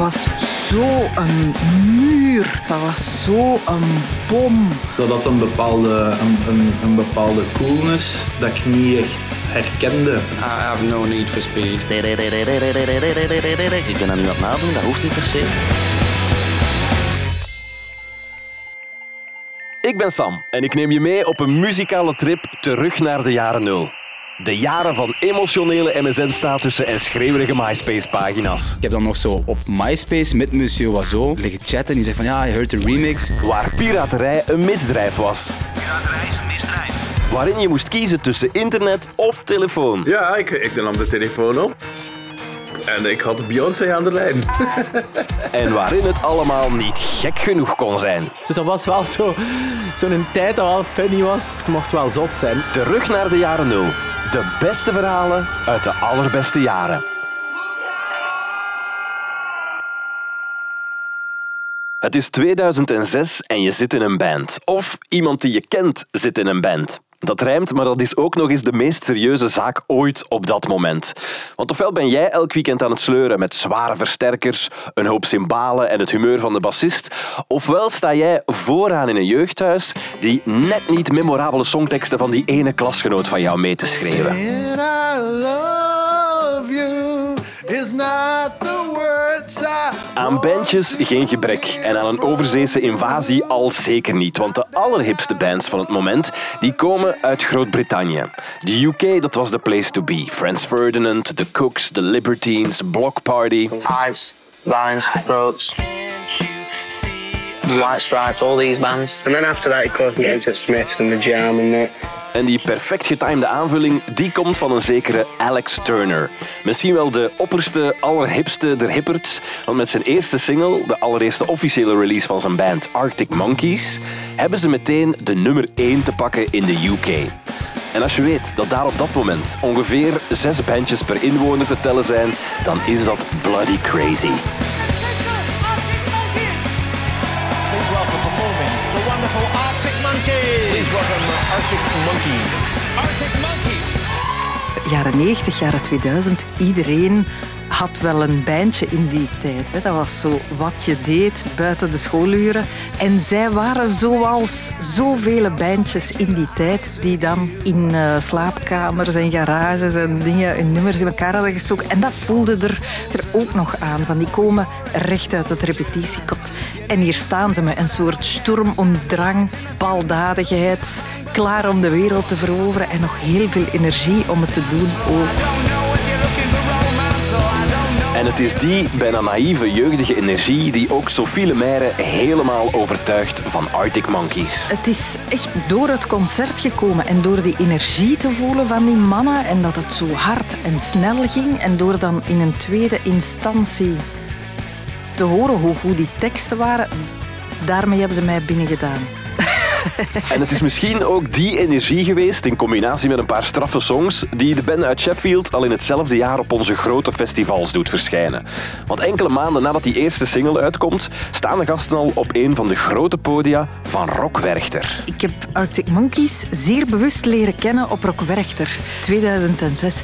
was zo'n muur. Dat was zo'n bom. Dat had een bepaalde, een, een, een bepaalde coolness dat ik niet echt herkende. I have no need for speed. Ik ben dat nu aan het nadoen, dat hoeft niet per se. Ik ben Sam en ik neem je mee op een muzikale trip terug naar de jaren nul. De jaren van emotionele MSN-statussen en schreeuwerige MySpace-pagina's. Ik heb dan nog zo op MySpace met Monsieur Oiseau liggen chatten. Die zegt van ja, je hoort de remix. Waar piraterij een misdrijf was. Waarin je moest kiezen tussen internet of telefoon. Ja, ik, ik nam de telefoon op. En ik had Beyoncé aan de lijn. En waarin het allemaal niet gek genoeg kon zijn. Dus dat was wel zo- zo'n tijd dat wel funny was. Het mocht wel zot zijn. Terug naar de jaren nul. De beste verhalen uit de allerbeste jaren. Het is 2006 en je zit in een band. Of iemand die je kent zit in een band. Dat rijmt, maar dat is ook nog eens de meest serieuze zaak ooit op dat moment. Want ofwel ben jij elk weekend aan het sleuren met zware versterkers, een hoop cymbalen en het humeur van de bassist, ofwel sta jij vooraan in een jeugdhuis die net niet memorabele songteksten van die ene klasgenoot van jou mee te schreeuwen. Aan bandjes geen gebrek en aan een overzeese invasie al zeker niet, want de allerhipste bands van het moment die komen uit Groot-Brittannië. De UK, dat was the place to be. Franz Ferdinand, The Cooks, The Libertines, Block Party. Hives, Vines, Throats, The White Stripes, all these bands. And then after that, he at Smiths and the Jam and that. En die perfect getimede aanvulling, die komt van een zekere Alex Turner. Misschien wel de opperste, allerhipste der hipperts. Want met zijn eerste single, de allereerste officiële release van zijn band Arctic Monkeys, hebben ze meteen de nummer 1 te pakken in de UK. En als je weet dat daar op dat moment ongeveer zes bandjes per inwoner te tellen zijn, dan is dat bloody crazy. Arctic. Jaren 90, jaren 2000, iedereen had wel een bandje in die tijd. Hè. Dat was zo wat je deed buiten de schooluren. En zij waren zoals zoveel bandjes in die tijd die dan in eh, slaapkamers en garages en dingen hun nummers in elkaar hadden gestoken. En dat voelde er, er ook nog aan. Van die komen recht uit het repetitiekot. En hier staan ze met een soort sturm und drang, baldadigheid, klaar om de wereld te veroveren en nog heel veel energie om het te doen ook. En het is die bijna naïeve jeugdige energie die ook Sophie Lemaire helemaal overtuigt van Arctic Monkeys. Het is echt door het concert gekomen en door die energie te voelen van die mannen en dat het zo hard en snel ging en door dan in een tweede instantie te horen hoe goed die teksten waren, daarmee hebben ze mij binnengedaan. En het is misschien ook die energie geweest, in combinatie met een paar straffe songs, die de band uit Sheffield al in hetzelfde jaar op onze grote festivals doet verschijnen. Want enkele maanden nadat die eerste single uitkomt, staan de gasten al op een van de grote podia van Rock Werchter. Ik heb Arctic Monkeys zeer bewust leren kennen op Rock Werchter 2006.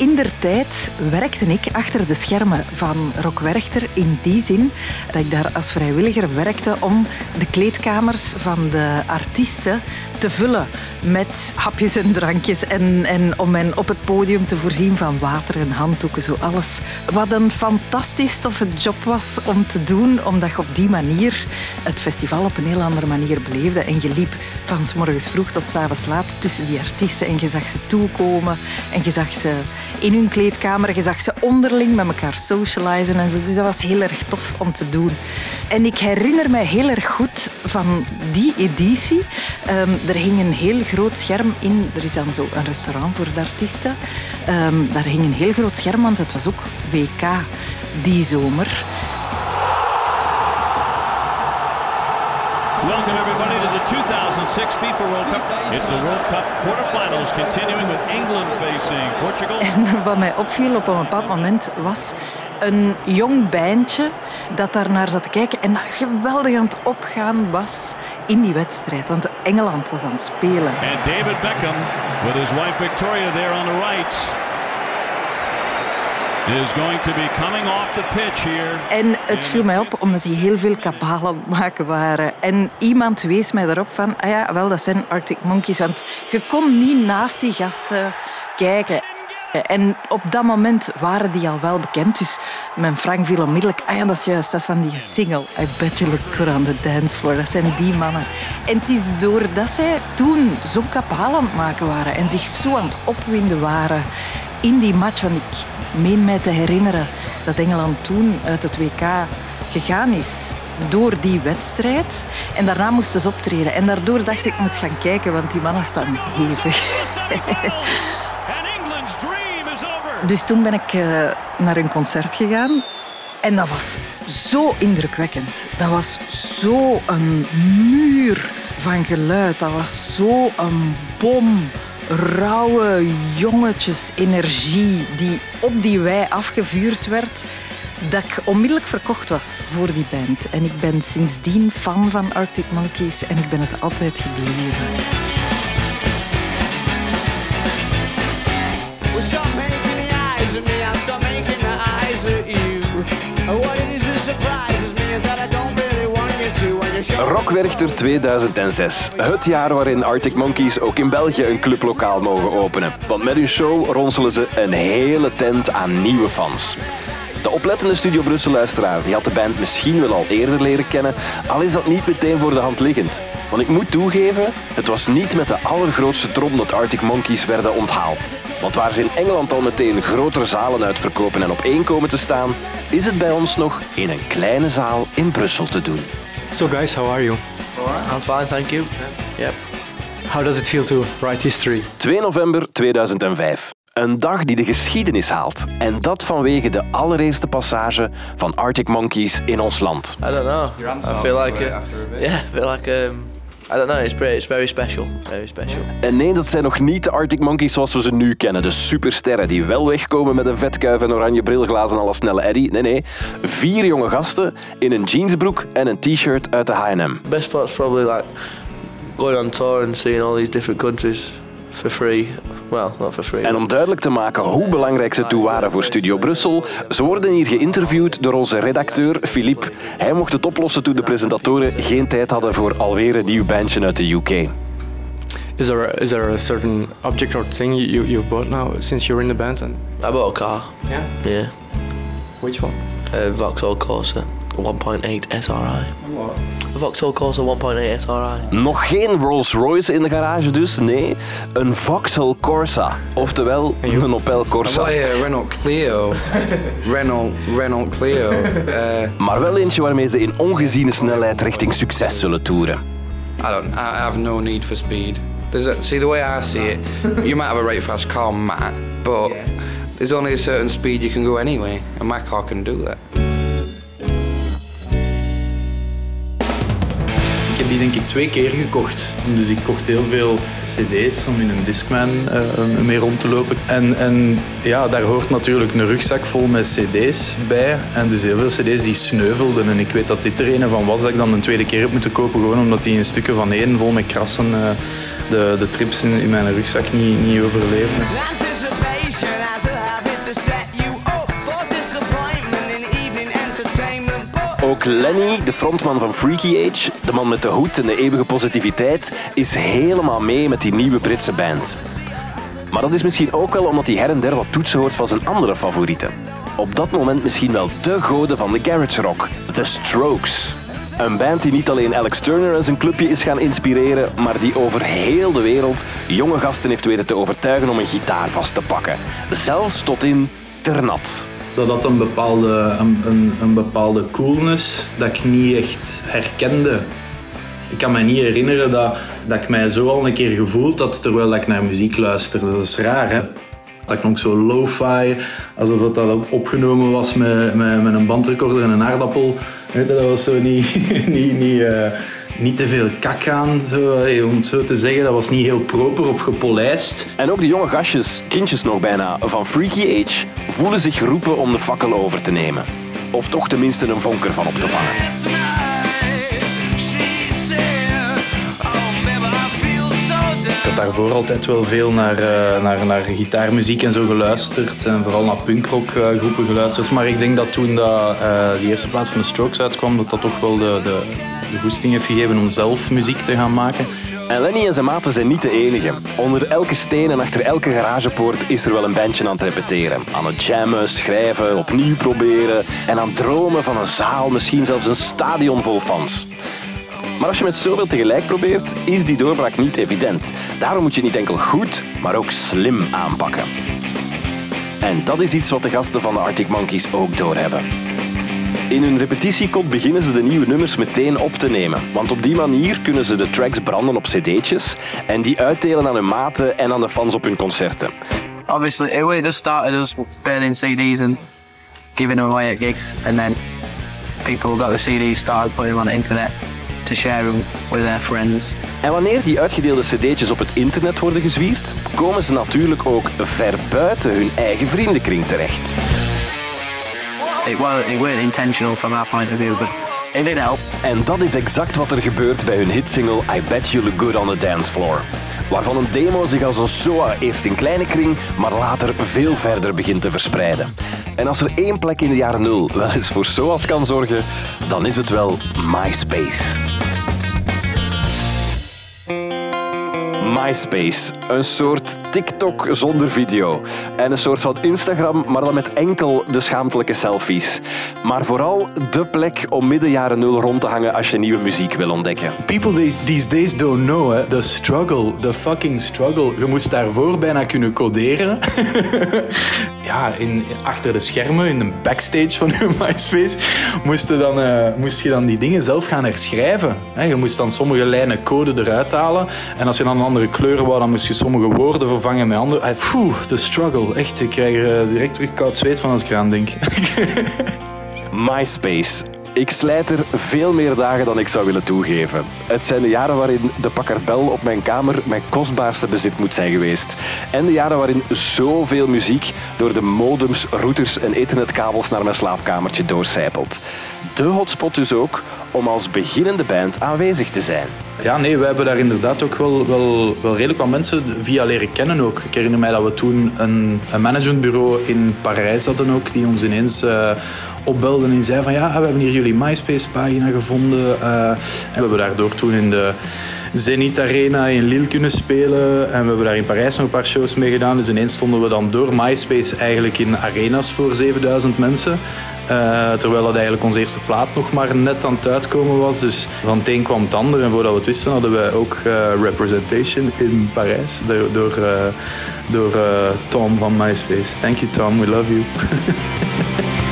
In der tijd werkte ik achter de schermen van Rock Werchter in die zin dat ik daar als vrijwilliger werkte om de kleedkamers van de artiesten te vullen met hapjes en drankjes en, en om hen op het podium te voorzien van water en handdoeken, zo alles. Wat een fantastisch toffe job was om te doen, omdat je op die manier het festival op een heel andere manier beleefde en je liep van 's morgens vroeg tot 's avonds laat tussen die artiesten en je zag ze toekomen en je zag ze in hun kleedkamer, je zag ze onderling met elkaar socializen en zo. Dus dat was heel erg tof om te doen. En ik herinner mij heel erg goed van die editie. Ehm, er hing een heel groot scherm in. Er is dan zo een restaurant voor de artiesten. Ehm, daar hing een heel groot scherm, want het was ook WK die zomer. 2006 FIFA World Cup. It's the World Cup quarterfinals continuing with England facing Portugal. En wat mij opviel op een bepaald moment was een jong bandje dat daar naar zat te kijken en dat geweldig aan het opgaan was in die wedstrijd. Want Engeland was aan het spelen. And David Beckham with his wife Victoria there on the right. Is going to be coming off the pitch here. En het viel mij op omdat die heel veel kabaal aan het maken waren. En iemand wees mij daarop van, ah ja, wel, dat zijn Arctic Monkeys. Want je kon niet naast die gasten kijken. En op dat moment waren die al wel bekend. Dus mijn Frank viel onmiddellijk... Ah ja, dat is juist, dat is van die single. I bet you look good on the dance floor. Dat zijn die mannen. En het is doordat zij toen zo'n aan het maken waren en zich zo aan het opwinden waren in die match. Want ik meen mij te herinneren dat Engeland toen uit het WK gegaan is door die wedstrijd. En daarna moesten ze optreden. En daardoor dacht ik, ik moet gaan kijken, want die mannen staan hevig. Dus toen ben ik eh, naar een concert gegaan. En dat was zo indrukwekkend. Dat was zo een muur van geluid. Dat was zo een bom. Rauwe jongetjes energie die op die wei afgevuurd werd. Dat ik onmiddellijk verkocht was voor die band. En ik ben sindsdien fan van Arctic Monkeys en ik ben het altijd gebleven. Rockwerchter 2006. Het jaar waarin Arctic Monkeys ook in België een clublokaal mogen openen. Want met hun show ronselen ze een hele tent aan nieuwe fans. De oplettende Studio Brussel-luisteraar die had de band misschien wel al eerder leren kennen, al is dat niet meteen voor de hand liggend. Want ik moet toegeven, het was niet met de allergrootste trom dat Arctic Monkeys werden onthaald. Want waar ze in Engeland al meteen grotere zalen uitverkopen en op één komen te staan, is het bij ons nog in een kleine zaal in Brussel te doen. So guys, how are you? I'm fine, thank you. Yep. How does it feel to write history? 2 november 2005. Een dag die de geschiedenis haalt. En dat vanwege de allereerste passage van Arctic Monkeys in ons land. I don't know. I feel like, uh, yeah, I feel like, um, I don't know. It's pretty, it's very special, very special. En nee, dat zijn nog niet de Arctic Monkeys zoals we ze nu kennen. De supersterren die wel wegkomen met een vetkuif en oranje brilglazen à la snelle Eddy. Nee, nee. Vier jonge gasten in een jeansbroek en een t-shirt uit de H&M. Best part's probably like going on tour and seeing all these different countries for free. Well, not for free. En om duidelijk te maken hoe belangrijk ze toe waren voor Studio Brussel, ze worden hier geïnterviewd door onze redacteur Philippe. Hij mocht het oplossen toen de presentatoren geen tijd hadden voor alweer een nieuw bandje uit de UK. Is there is there a certain object or thing you, you you've bought now since you're in the band? And I bought a car. yeah, Yeah. which one? A Vauxhall Corsa 1.8 SRI. A Vauxhall Corsa 1.8 SRI. Nog geen Rolls Royce in de garage dus, nee. Een Vauxhall Corsa, oftewel een Opel Corsa. a Renault Clio. Renault, Renault Clio. Uh, Maar wel eentje waarmee ze in ongeziene snelheid richting succes zullen toeren. I don't. I have no need for speed. There's a, see the way I see it. You might have a really fast car, Matt, but there's only a certain speed you can go anyway, and my car can do that. Die denk ik twee keer gekocht. Dus ik kocht heel veel cd's om in een Discman eh, mee rond te lopen. En, en ja, daar hoort natuurlijk een rugzak vol met cd's bij. En dus heel veel cd's die sneuvelden. En ik weet dat dit er een van was dat ik dan een tweede keer heb moeten kopen. Gewoon omdat die in stukken van één vol met krassen eh, de, de trips in, in mijn rugzak niet, niet overleefden. Ook Lenny, de frontman van Freaky Age, de man met de hoed en de eeuwige positiviteit, is helemaal mee met die nieuwe Britse band. Maar dat is misschien ook wel omdat hij her en der wat toetsen hoort van zijn andere favorieten. Op dat moment misschien wel de goden van de garage rock, The Strokes. Een band die niet alleen Alex Turner en zijn clubje is gaan inspireren, maar die over heel de wereld jonge gasten heeft weten te overtuigen om een gitaar vast te pakken. Zelfs tot in Ternat. Dat had een bepaalde, een, een, bepaalde coolness dat ik niet echt herkende. Ik kan me niet herinneren dat, dat ik mij zo al een keer gevoeld had terwijl ik naar muziek luisterde. Dat is raar, hè? Dat klonk zo lo-fi, alsof dat, opgenomen was met, met, met een bandrecorder en een aardappel. Dat was zo niet, niet, niet, eh, niet te veel kak aan, zo, eh, om het zo te zeggen. Dat was niet heel proper of gepolijst. En ook de jonge gastjes, kindjes nog bijna, van Freaky Age, voelen zich geroepen om de fakkel over te nemen. Of toch tenminste een vonker van op te vangen. last night she said, baby, I feel so down. had daarvoor altijd wel veel naar, eh, naar, naar gitaarmuziek en zo geluisterd. En vooral naar punkrockgroepen geluisterd. Maar ik denk dat toen dat, eh, die eerste plaat van de Strokes uitkwam, dat dat toch wel de, de, de goesting heeft gegeven om zelf muziek te gaan maken. En Lenny en zijn maten zijn niet de enige. Onder elke steen en achter elke garagepoort is er wel een bandje aan het repeteren. Aan het jammen, schrijven, opnieuw proberen en aan het dromen van een zaal, misschien zelfs een stadion vol fans. Maar als je met zoveel tegelijk probeert, is die doorbraak niet evident. Daarom moet je niet enkel goed, maar ook slim aanpakken. En dat is iets wat de gasten van de Arctic Monkeys ook doorhebben. In hun repetitiekot beginnen ze de nieuwe nummers meteen op te nemen. Want op die manier kunnen ze de tracks branden op cd'tjes en die uitdelen aan hun maten en aan de fans op hun concerten. Obviously, it just started us burning CDs and giving them away at gigs, and then people got the CDs, started putting them on the internet to share them with their friends. En wanneer die uitgedeelde cd'tjes op het internet worden gezwierd, komen ze natuurlijk ook ver buiten hun eigen vriendenkring terecht. It, well, it weren't intentional from our point of view, but it did. En dat is exact wat er gebeurt bij hun hitsingle I Bet You Look Good on the Dance Floor. Waarvan een demo zich als een SOA eerst in kleine kring, maar later veel verder begint te verspreiden. En als er één plek in de jaren nul wel eens voor SOA's kan zorgen, dan is het wel MySpace. MySpace, een soort TikTok zonder video. En een soort van Instagram, maar dan met enkel de schaamtelijke selfies. Maar vooral de plek om midden jaren nul rond te hangen als je nieuwe muziek wil ontdekken. People these, these days don't know, hè. The struggle, the fucking struggle. Je moest daarvoor bijna kunnen coderen. ja, in, achter de schermen, in de backstage van je MySpace, moest je dan, eh, moest je dan die dingen zelf gaan herschrijven. Je moest dan sommige lijnen code eruit halen. En als je dan andere kleur wou, dan moest je sommige woorden vervangen met andere. Eh, Phew, the struggle. Echt, ik krijg er eh, direct koud zweet van als ik eraan denk. MySpace. Ik slijt er veel meer dagen dan ik zou willen toegeven. Het zijn de jaren waarin de Packard Bell op mijn kamer mijn kostbaarste bezit moet zijn geweest. En de jaren waarin zoveel muziek door de modems, routers en ethernetkabels naar mijn slaapkamertje doorcijpelt. De hotspot dus ook om als beginnende band aanwezig te zijn. Ja, nee, we hebben daar inderdaad ook wel, wel, wel redelijk wat mensen via leren kennen ook. Ik herinner mij dat we toen een, een managementbureau in Parijs hadden ook, die ons ineens uh, opbelden en zei van ja, we hebben hier jullie MySpace-pagina gevonden. Uh, en we hebben daardoor toen in de Zenit Arena in Lille kunnen spelen. En we hebben daar in Parijs nog een paar shows mee gedaan. Dus ineens stonden we dan door MySpace eigenlijk in arenas voor 7000 mensen. Uh, terwijl dat eigenlijk onze eerste plaat nog maar net aan het uitkomen was. Dus van het een kwam het ander. En voordat we het wisten hadden wij ook uh, representation in Parijs. Door, door, door Tom van MySpace. Thank you Tom, we love you.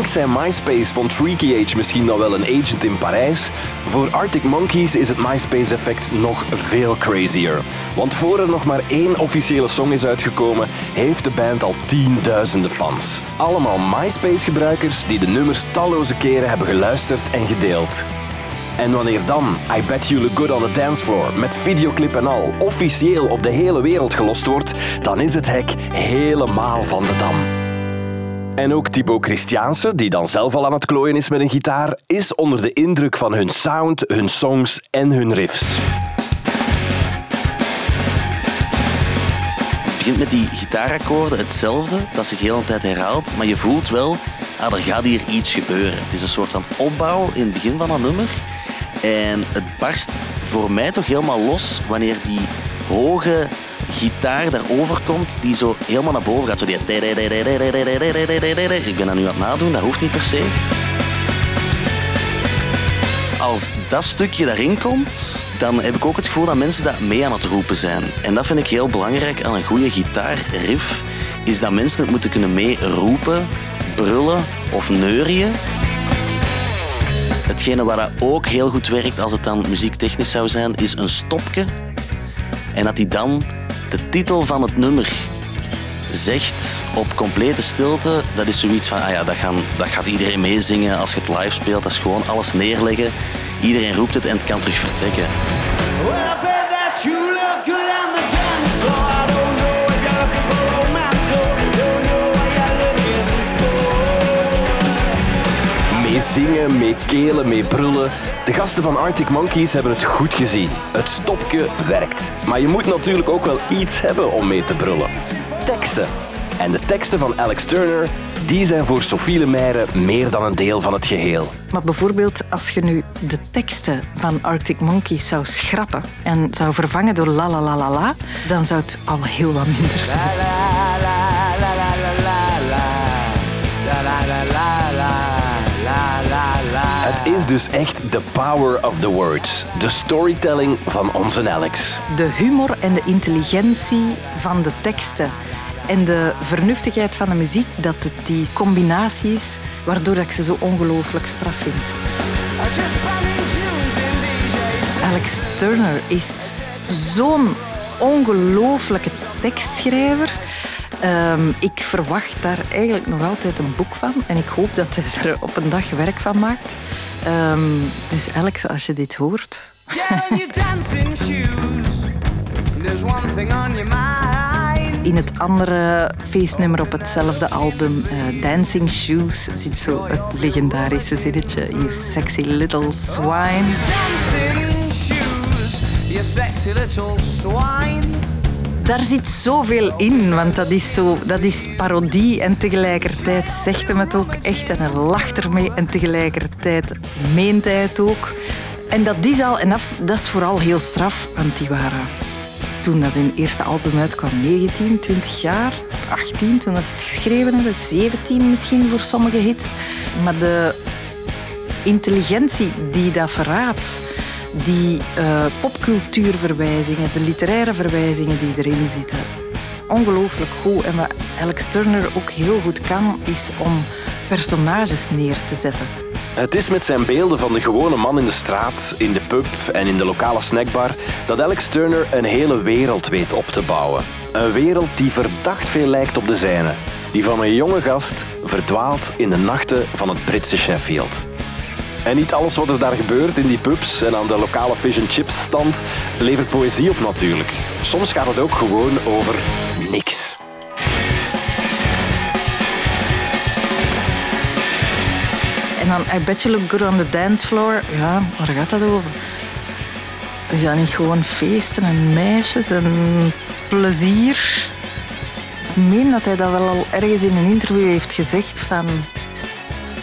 Dankzij MySpace vond Freaky Age misschien nog wel een agent in Parijs. Voor Arctic Monkeys is het MySpace-effect nog veel crazier. Want voor er nog maar één officiële song is uitgekomen, heeft de band al tienduizenden fans. Allemaal MySpace-gebruikers die de nummers talloze keren hebben geluisterd en gedeeld. En wanneer dan I Bet You Look Good on the Dance Floor met videoclip en al officieel op de hele wereld gelost wordt, dan is het hek helemaal van de dam. En ook Thibaut Christiaanse, die dan zelf al aan het klooien is met een gitaar, is onder de indruk van hun sound, hun songs en hun riffs. Het begint met die gitaarakkoorden hetzelfde, dat zich heel een tijd herhaalt, maar je voelt wel, ah, er gaat hier iets gebeuren. Het is een soort van opbouw in het begin van een nummer. En het barst voor mij toch helemaal los wanneer die hoge gitaar daarover komt, die zo helemaal naar boven gaat. Zo die... Ik ben dat nu aan het nadoen, dat hoeft niet per se. Als dat stukje daarin komt, dan heb ik ook het gevoel dat mensen dat mee aan het roepen zijn. En dat vind ik heel belangrijk aan een goede gitaarriff, is dat mensen het moeten kunnen mee roepen, brullen of neurien. Hetgene waar dat ook heel goed werkt als het dan muziektechnisch zou zijn, is een stopje. En dat die dan de titel van het nummer zegt op complete stilte, dat is zoiets van, ah ja, dat, gaan, dat gaat iedereen meezingen als je het live speelt. Dat is gewoon alles neerleggen. Iedereen roept het en het kan terug vertrekken. Zingen, mee kelen, mee brullen. De gasten van Arctic Monkeys hebben het goed gezien. Het stopje werkt. Maar je moet natuurlijk ook wel iets hebben om mee te brullen. Teksten. En de teksten van Alex Turner, die zijn voor Sophie Lemaire meer dan een deel van het geheel. Maar bijvoorbeeld als je nu de teksten van Arctic Monkeys zou schrappen en zou vervangen door la la la la la, dan zou het al heel wat minder zijn. Is dus echt the power of the words. De storytelling van onze Alex. De humor en de intelligentie van de teksten en de vernuftigheid van de muziek, dat het die combinatie is waardoor ik ze zo ongelooflijk straf vind. Alex Turner is zo'n ongelooflijke tekstschrijver. Ehm, ik verwacht daar eigenlijk nog altijd een boek van en ik hoop dat hij er op een dag werk van maakt. Ehm, dus Alex, als je dit hoort, in het andere feestnummer op hetzelfde album, eh, Dancing Shoes, zit zo het legendarische zinnetje: You sexy little swine. You sexy little swine. Daar zit zoveel in, want dat is, zo, dat is parodie en tegelijkertijd zegt hem het ook echt en hij lacht ermee en tegelijkertijd meent hij het ook. En dat is al, en dat, dat is vooral heel straf, want die toen dat hun eerste album uitkwam, 19, 20 jaar, 18, toen dat ze het geschreven hebben, 17 misschien voor sommige hits. Maar de intelligentie die dat verraadt, die eh, popcultuurverwijzingen, de literaire verwijzingen die erin zitten, ongelooflijk goed. En wat Alex Turner ook heel goed kan, is om personages neer te zetten. Het is met zijn beelden van de gewone man in de straat, in de pub en in de lokale snackbar dat Alex Turner een hele wereld weet op te bouwen. Een wereld die verdacht veel lijkt op de zijne. Die van een jonge gast verdwaalt in de nachten van het Britse Sheffield. En niet alles wat er daar gebeurt in die pubs en aan de lokale fish and chips stand levert poëzie op natuurlijk. Soms gaat het ook gewoon over niks. En dan I bet you look good on the dance floor. Ja, waar gaat dat over? Is dat niet gewoon feesten en meisjes en plezier? Ik meen dat hij dat wel al ergens in een interview heeft gezegd van...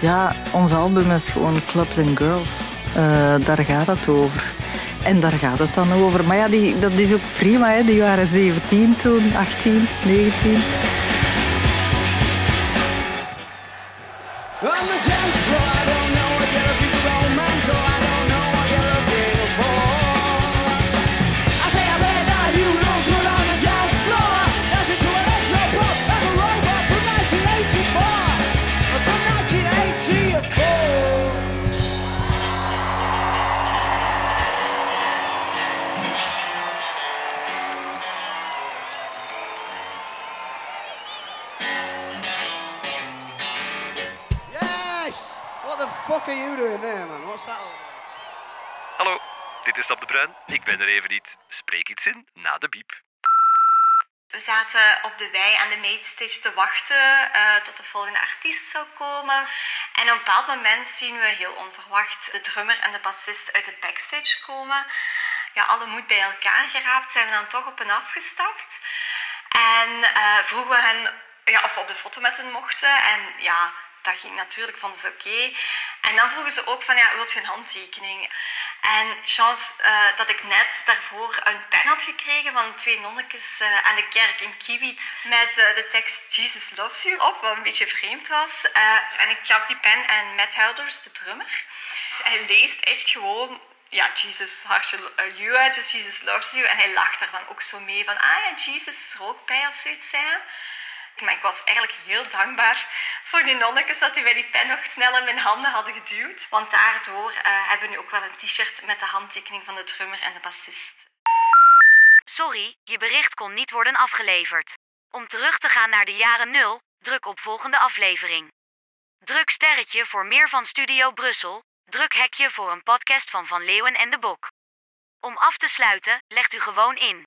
Ja, ons album is gewoon Clubs and Girls. Eh, daar gaat het over. En daar gaat het dan over. Maar ja, die, dat is ook prima. Hè. Die waren 17 toen, 18, 19. Ben er even niet. Spreek iets in na de biep. We zaten op de wei aan de mainstage te wachten eh, tot de volgende artiest zou komen. En op een bepaald moment zien we heel onverwacht de drummer en de bassist uit de backstage komen. Ja, alle moed bij elkaar geraapt zijn we dan toch op en afgestapt. En eh, vroegen we hen ja, of we op de foto met hen mochten. En ja, dat ging natuurlijk, vonden ze oké. En dan vroegen ze ook van, ja, wilt je een handtekening? En chance eh, dat ik net daarvoor een pen had gekregen van twee nonnetjes eh, aan de kerk in Kiewit met eh, de tekst Jesus loves you op, wat een beetje vreemd was. En ik gaf die pen aan Matt Helders, de drummer. Hij leest echt gewoon ja, Jesus hartje uh, you uit, dus Jesus loves you. En hij lacht er dan ook zo mee van, ah ja, Jesus is ook bij of zoiets, zei. Maar ik was eigenlijk heel dankbaar voor die nonnetjes dat die mij die pen nog snel in mijn handen hadden geduwd. Want daardoor eh, hebben we nu ook wel een t-shirt met de handtekening van de drummer en de bassist. Sorry, je bericht kon niet worden afgeleverd. Om terug te gaan naar de jaren 0, druk op volgende aflevering. Druk sterretje voor meer van Studio Brussel. Druk hekje voor een podcast van Van Leeuwen en de Bok. Om af te sluiten, legt u gewoon in.